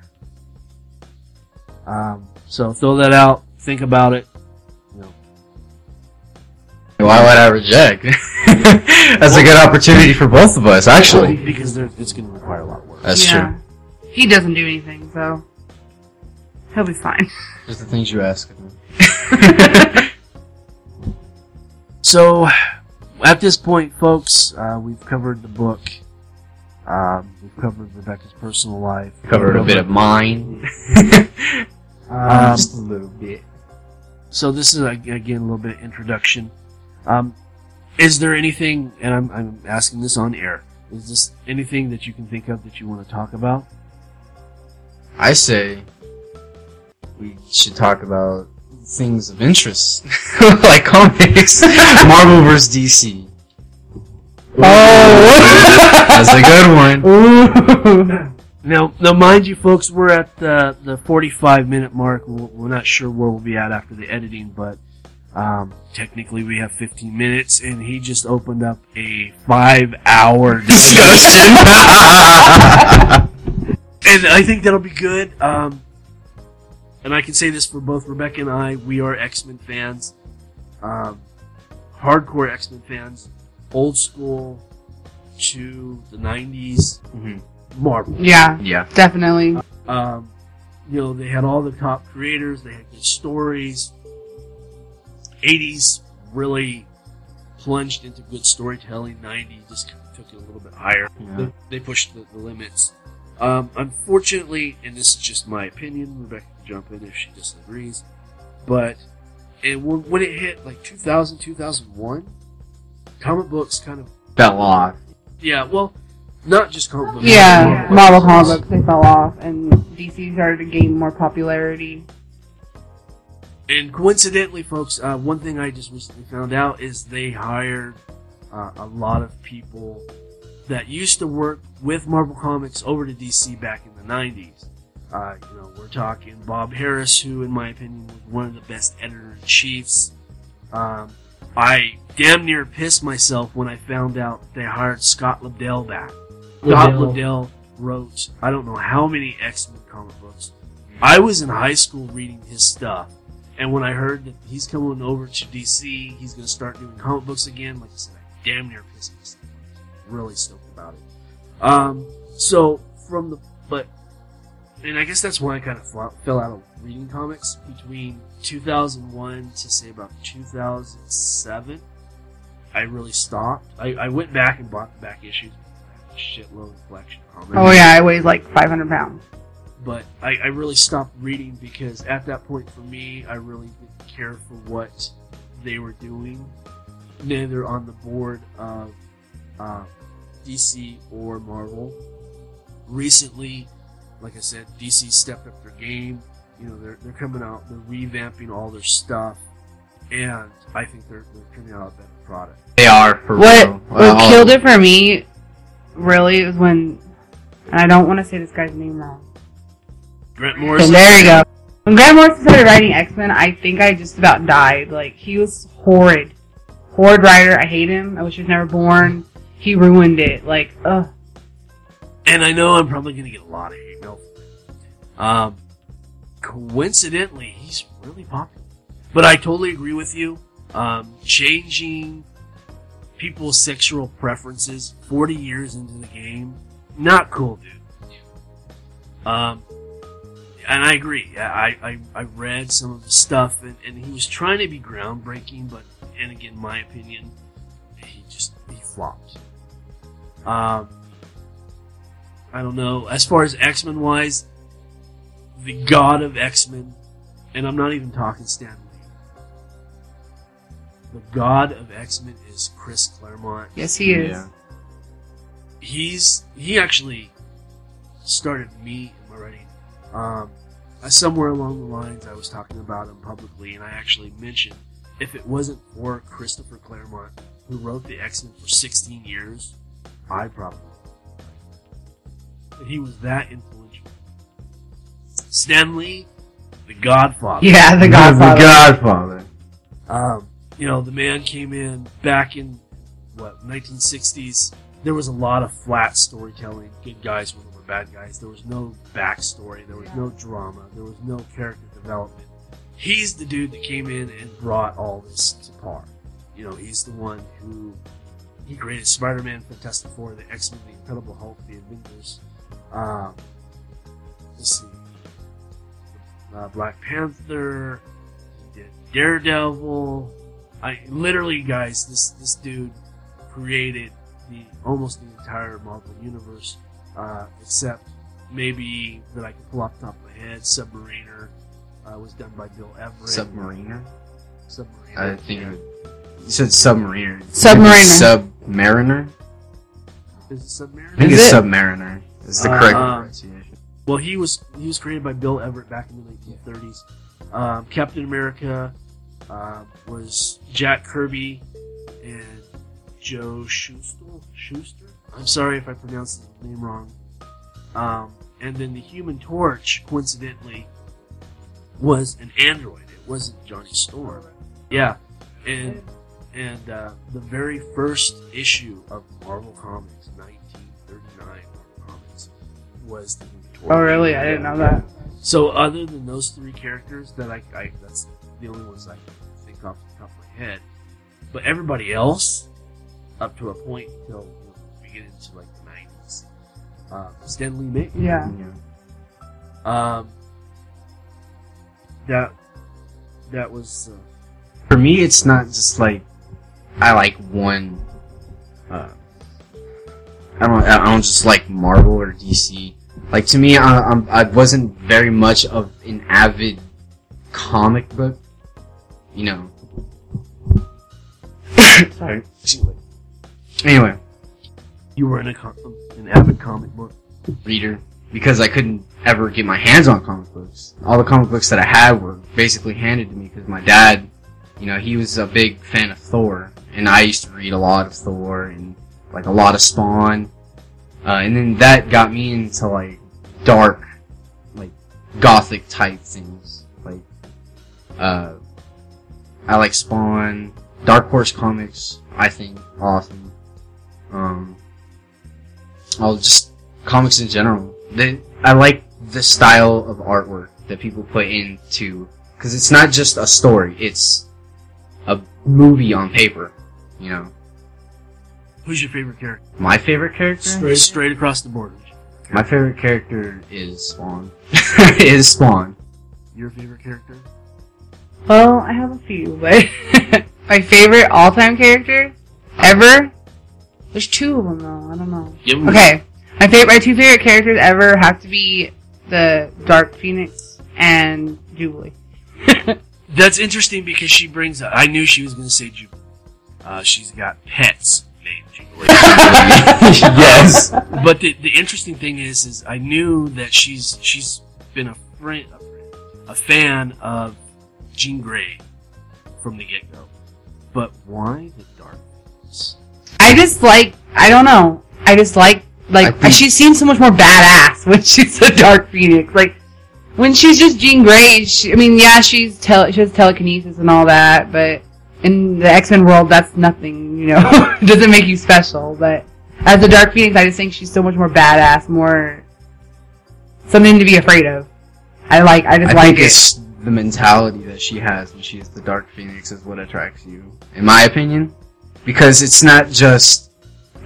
Um, so throw that out. Think about it. You know, Why would I reject? *laughs* That's a good opportunity for both of us, actually. because there, it's going to require a lot of work. That's yeah. true. He doesn't do anything, so he'll be fine. Just the things you ask of him. *laughs* So, at this point, folks, uh, we've covered the book. Um, we've covered Rebecca's personal life. Covered a bit of mine. *laughs* Um, Just a little bit. So this is ag- again a little bit of introduction. Um, is there anything, and I'm, I'm asking this on air, is this anything that you can think of that you want to talk about? I say we should talk about things of interest, *laughs* *laughs* like comics, *laughs* Marvel vs. DC. Oh, that's a good one. Now, now, mind you, folks, we're at the the 45 minute mark. We're, we're not sure where we'll be at after the editing, but um, technically we have 15 minutes, and he just opened up a five hour discussion. and I think that'll be good. Um, and I can say this for both Rebecca and I: we are X Men fans, um, hardcore X Men fans, old school to the '90s Mhm. Marvel. Yeah, Yeah. definitely. Um, you know, they had all the top creators. They had good stories. 80s really plunged into good storytelling. 90s just took it a little bit higher. Yeah. They, they pushed the, the limits. Um, unfortunately, and this is just my opinion, Rebecca can jump in if she disagrees, but it, when, when it hit like 2000, 2001, comic books kind of, Fell off. yeah, well, not just comic books. Yeah, Marvel comic books they fell off, and DC started to gain more popularity. And coincidentally, folks, uh, one thing I just recently found out is they hired uh, a lot of people that used to work with Marvel Comics over to DC back in the 90s. Uh, you know, we're talking Bob Harras, who, in my opinion, was one of the best editor in chiefs. Um, I damn near pissed myself when I found out they hired Scott Lobdell back. Scott Lobdell wrote, I don't know how many X Men comic books. I was in high school reading his stuff. And when I heard that he's coming over to DC, he's going to start doing comic books again, like I said, I damn near pissed myself. Really stoked about it. Um, so from the, but, and I guess that's why I kind of fell out of reading comics between 2001 to say about 2007. I really stopped. I, I went back and bought the back issues. I have a shitload of collection comics Oh yeah, I weighs like 500 pounds. but I, I really stopped reading because at that point for me, I really didn't care for what they were doing, neither on the board of uh, DC or Marvel. Recently, like I said, DC stepped up their game. You know, they're, they're coming out, they're revamping all their stuff, and I think they're, they're turning out a better product. They are for What real. what Well, killed it for me, really, was when, and I don't want to say this guy's name wrong. Grant Okay, Morrison. there you go. When Grant Morrison started writing X Men, I think I just about died. Like he was horrid, horrid writer. I hate him. I wish he was never born. He ruined it. Like, ugh. and I know I'm probably going to get a lot of hate mail. Um, coincidentally, he's really popular. But I totally agree with you. Um, changing people's sexual preferences 40 years into the game, not cool, dude. Um, and I agree. I, I, I read some of the stuff, and, and he was trying to be groundbreaking, but, and again, my opinion, he just, he flopped. Um, I don't know. As far as X Men wise, the god of X Men, and I'm not even talking Stan Lee. The god of X Men is Chris Claremont. Yes, he is. Yeah. He's he actually started me in my writing. Um, somewhere along the lines, I was talking about him publicly, and I actually mentioned if it wasn't for Christopher Claremont, who wrote the X Men for 16 years, I probably. And he was that influential. Stan Lee, the Godfather. Yeah, the Godfather. The Godfather. Um, you know, the man came in back in what 1960s. There was a lot of flat storytelling. Good guys were over bad guys. There was no backstory. There was no drama. There was no character development. He's the dude that came in and brought all this to par. You know, he's the one who he created Spider-Man, Fantastic Four, the X-Men, the Incredible Hulk, the Avengers. Um, let's see, uh, Black Panther. He did Daredevil. I literally, guys, this this dude created the almost the entire Marvel universe, uh, except maybe that I can pull off the top of my head. Submariner uh, was done by Bill Everett. Submariner. Submariner. I think it, you said submariner. Submariner. Submariner. Is it Submariner? I think Is it's it? submariner. It's the Uh, correct um, pronunciation. Well, he was he was created by Bill Everett back in the 1930s. Um, Captain America uh, was Jack Kirby and Joe Schuster. Schuster. I'm sorry if I pronounced his name wrong. Um, and then the Human Torch, coincidentally, was an android. It wasn't Johnny Storm. Yeah, and and uh, the very first issue of Marvel Comics, 1939 Marvel Comics, was the Human Torch. Oh, really? I didn't know that. So other than those three characters that I, I that's the only ones I can think off the top of my head. But everybody else, up to a point until you know, we get into like the nineties, uh, Stan Lee made Yeah. um, that that was uh, For me, it's not just like I like one. Uh, I don't. I don't just like Marvel or DC. Like to me, I, I'm, I wasn't very much of an avid comic book. You know. *coughs* Sorry. Anyway, you were in a com- an avid comic book. reader because I couldn't ever get my hands on comic books. All the comic books that I had were basically handed to me because my dad, you know, he was a big fan of Thor, and I used to read a lot of Thor and like a lot of Spawn, uh, and then that got me into like dark, like gothic type things. Like, uh, I like Spawn, Dark Horse comics. I think awesome. Um, I'll just comics in general. They, I like the style of artwork that people put into because it's not just a story; it's a movie on paper. You know, Who's your favorite character? my favorite character. Straight, straight across the board. My favorite character is Spawn. *laughs* *laughs* is Spawn. Your favorite character? Well, I have a few, but *laughs* my favorite all-time character ever. There's two of them though. I don't know. Give him Okay, my favorite, my two favorite characters ever have to be the Dark Phoenix and Jubilee. That's interesting because she brings. Up, I knew she was going to say Jubilee. Uh, she's got pets named *laughs* Jubilee. yes. but the, the interesting thing is, is I knew that she's she's been a friend, a, friend, a fan of Jean Grey from the get go. But why the dark? Phoenix? I just like I don't know. I just like I like think- she seems so much more badass when *laughs* she's the Dark Phoenix. Like when she's just Jean Grey. She, I mean, yeah, she's tele, she has telekinesis and all that, but in the X Men world, that's nothing. You know, *laughs* doesn't make you special. But as the Dark Phoenix, I just think she's so much more badass, more something to be afraid of. I like. I just I like think it. it's the mentality that she has when she's the Dark Phoenix is what attracts you, in my opinion, because it's not just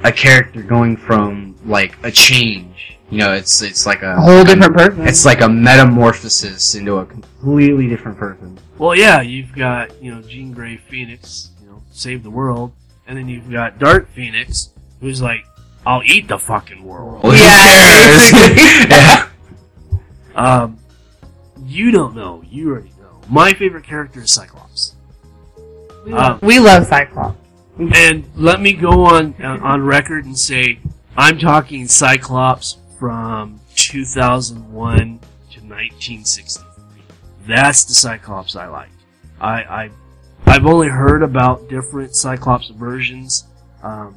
a character going from like a change. You know, it's it's like a, a whole different person. It's like a metamorphosis into a completely different person. Well, yeah, you've got you know Jean Grey Phoenix, you know, save the world, and then you've got Dark Phoenix, who's like, I'll eat the fucking world. Well, who Yeah, cares? *laughs* *laughs* yeah. Um, you don't know. You already know. My favorite character is Cyclops. Um, we love Cyclops. and let me go on uh, on record and say I'm talking Cyclops from 2001 to 1963. That's the Cyclops I like. I, I I've only heard about different Cyclops versions um,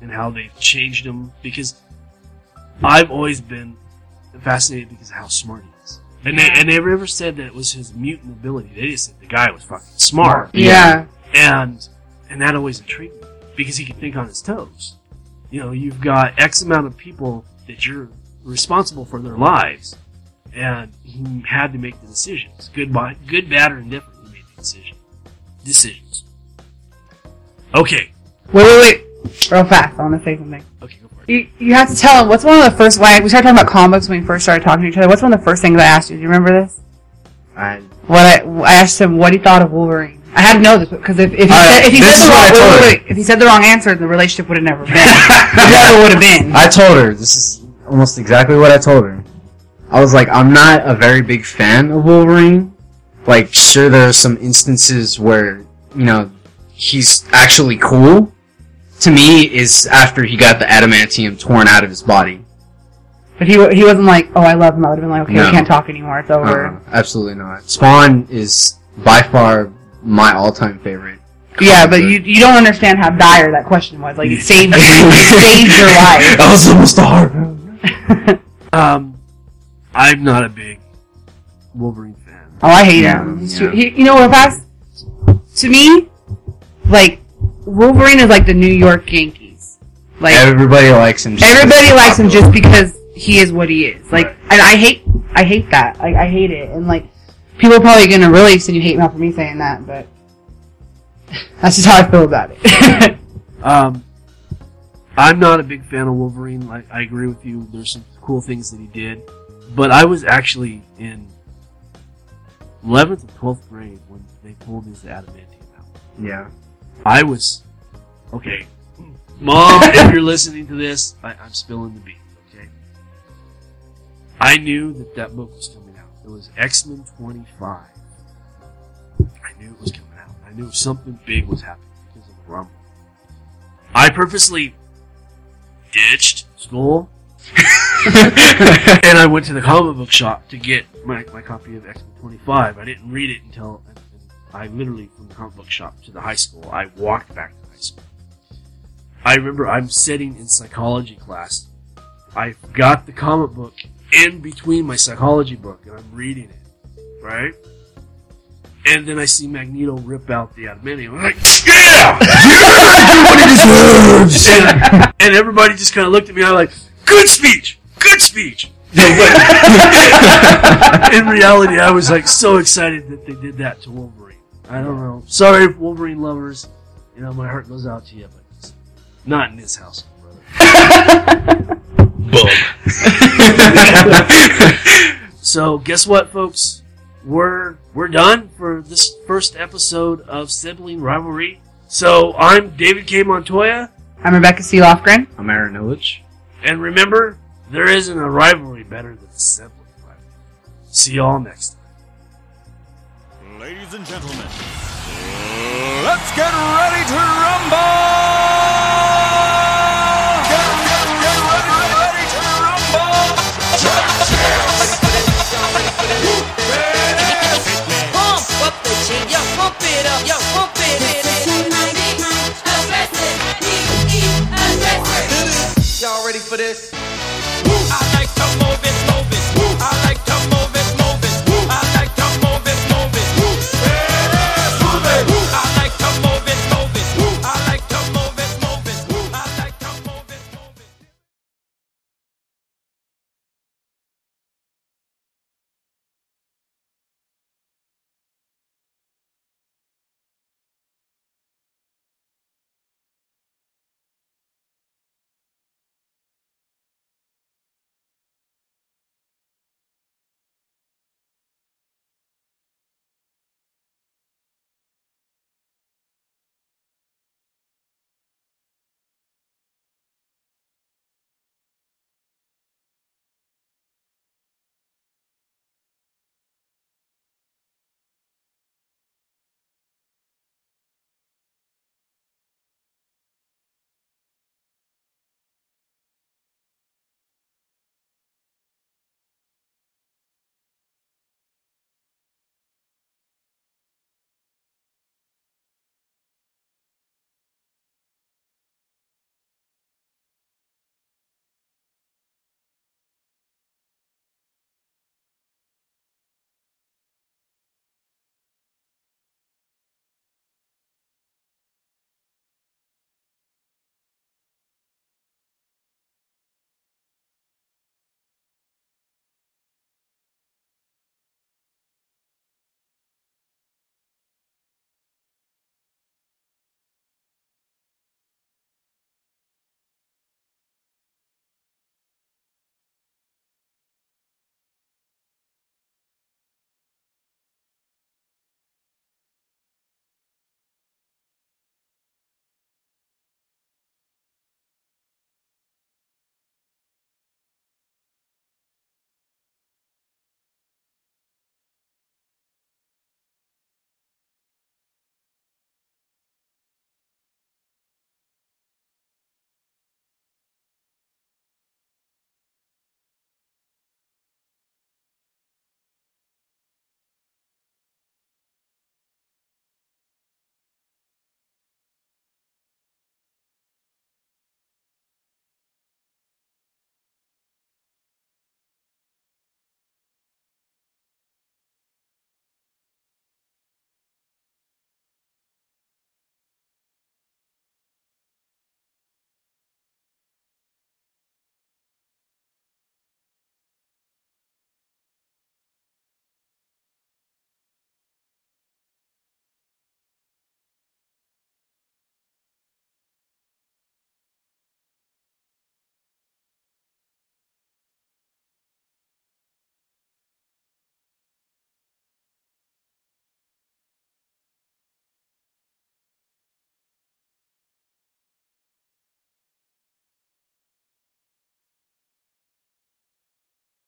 and how they've changed them because I've always been fascinated because of how smart he is. And they and they never said that it was his mutant ability. They just said the guy was fucking smart. Yeah. And and that always intrigued me because he could think on his toes. You know, you've got X amount of people that you're responsible for their lives, and he had to make the decisions. Good, good, bad, or indifferent. He made the decision. Decisions. Okay. Wait, wait, wait. Real fast. I want to say something. Okay, go for it. You, you have to tell him what's one of the first. Why we started talking about comics when we first started talking to each other. What's one of the first things I asked you? Do you remember this? I, What I, I asked him what he thought of Wolverine. I had to know this because if, if he All said if he said the wrong wait, wait. if he said the wrong answer, the relationship would have never been. *laughs* never would have been. I told her this is almost exactly what I told her. I was like, I'm not a very big fan of Wolverine. Like, sure, there are some instances where you know he's actually cool. To me, is after he got the adamantium torn out of his body. But he he wasn't like, oh, I love him. I would have been like, okay, No. we can't talk anymore. It's over. Uh, absolutely not. Spawn is by far my all-time favorite. Yeah, but you you don't understand how dire that question was. Like, it *laughs* saved it saved your *laughs* life. that was almost a hard. *laughs* Um, I'm not a big Wolverine fan. Oh, I hate Yeah, him. He's yeah. too, he, you know what, Pass? To me, like, Wolverine is like the New York Yankees. Like, Everybody likes him. just everybody because likes him he's just because he is what he is. Like, and I hate, I hate that. Like, I hate it. And like, people are probably gonna really send you hate mail for me saying that, but *laughs* that's just how I feel about it. *laughs* Um, I'm not a big fan of Wolverine. Like, I agree with you. There's some cool things that he did, but I was actually in 11th and 12th grade when they pulled his adamantium out. Yeah. I was okay, mom. if you're listening to this, I, I'm spilling the beans. Okay, I knew that that book was coming out. It was X Men 25. I knew it was coming out. I knew something big was happening because of the Rumble. I purposely ditched school *laughs* and I went to the comic book shop to get my, my copy of X Men 25. I didn't read it until and I literally, from the comic book shop to the high school, I walked back to high school. I remember I'm sitting in psychology class. I've got the comic book in between my psychology book and I'm reading it, right? And then I see Magneto rip out the adamantium. I'm like, yeah! *laughs* *laughs* and, and everybody just kind of looked at me. I'm like, good speech, good speech. *laughs* in reality, I was like so excited that they did that to Wolverine. I don't know. Sorry, Wolverine lovers. You know, my heart goes out to you, but it's not in this house, brother. *laughs* so, guess what, folks? We're we're done for this first episode of Sibling Rivalry. So, I'm David K. Montoya. I'm Rebecca C. Lofgren. I'm Aaron Illich. And remember, there isn't a rivalry better than a sibling rivalry. See y'all next time. Ladies and gentlemen, let's get ready to rumble! for this? I like to move it, move it. I like to move it.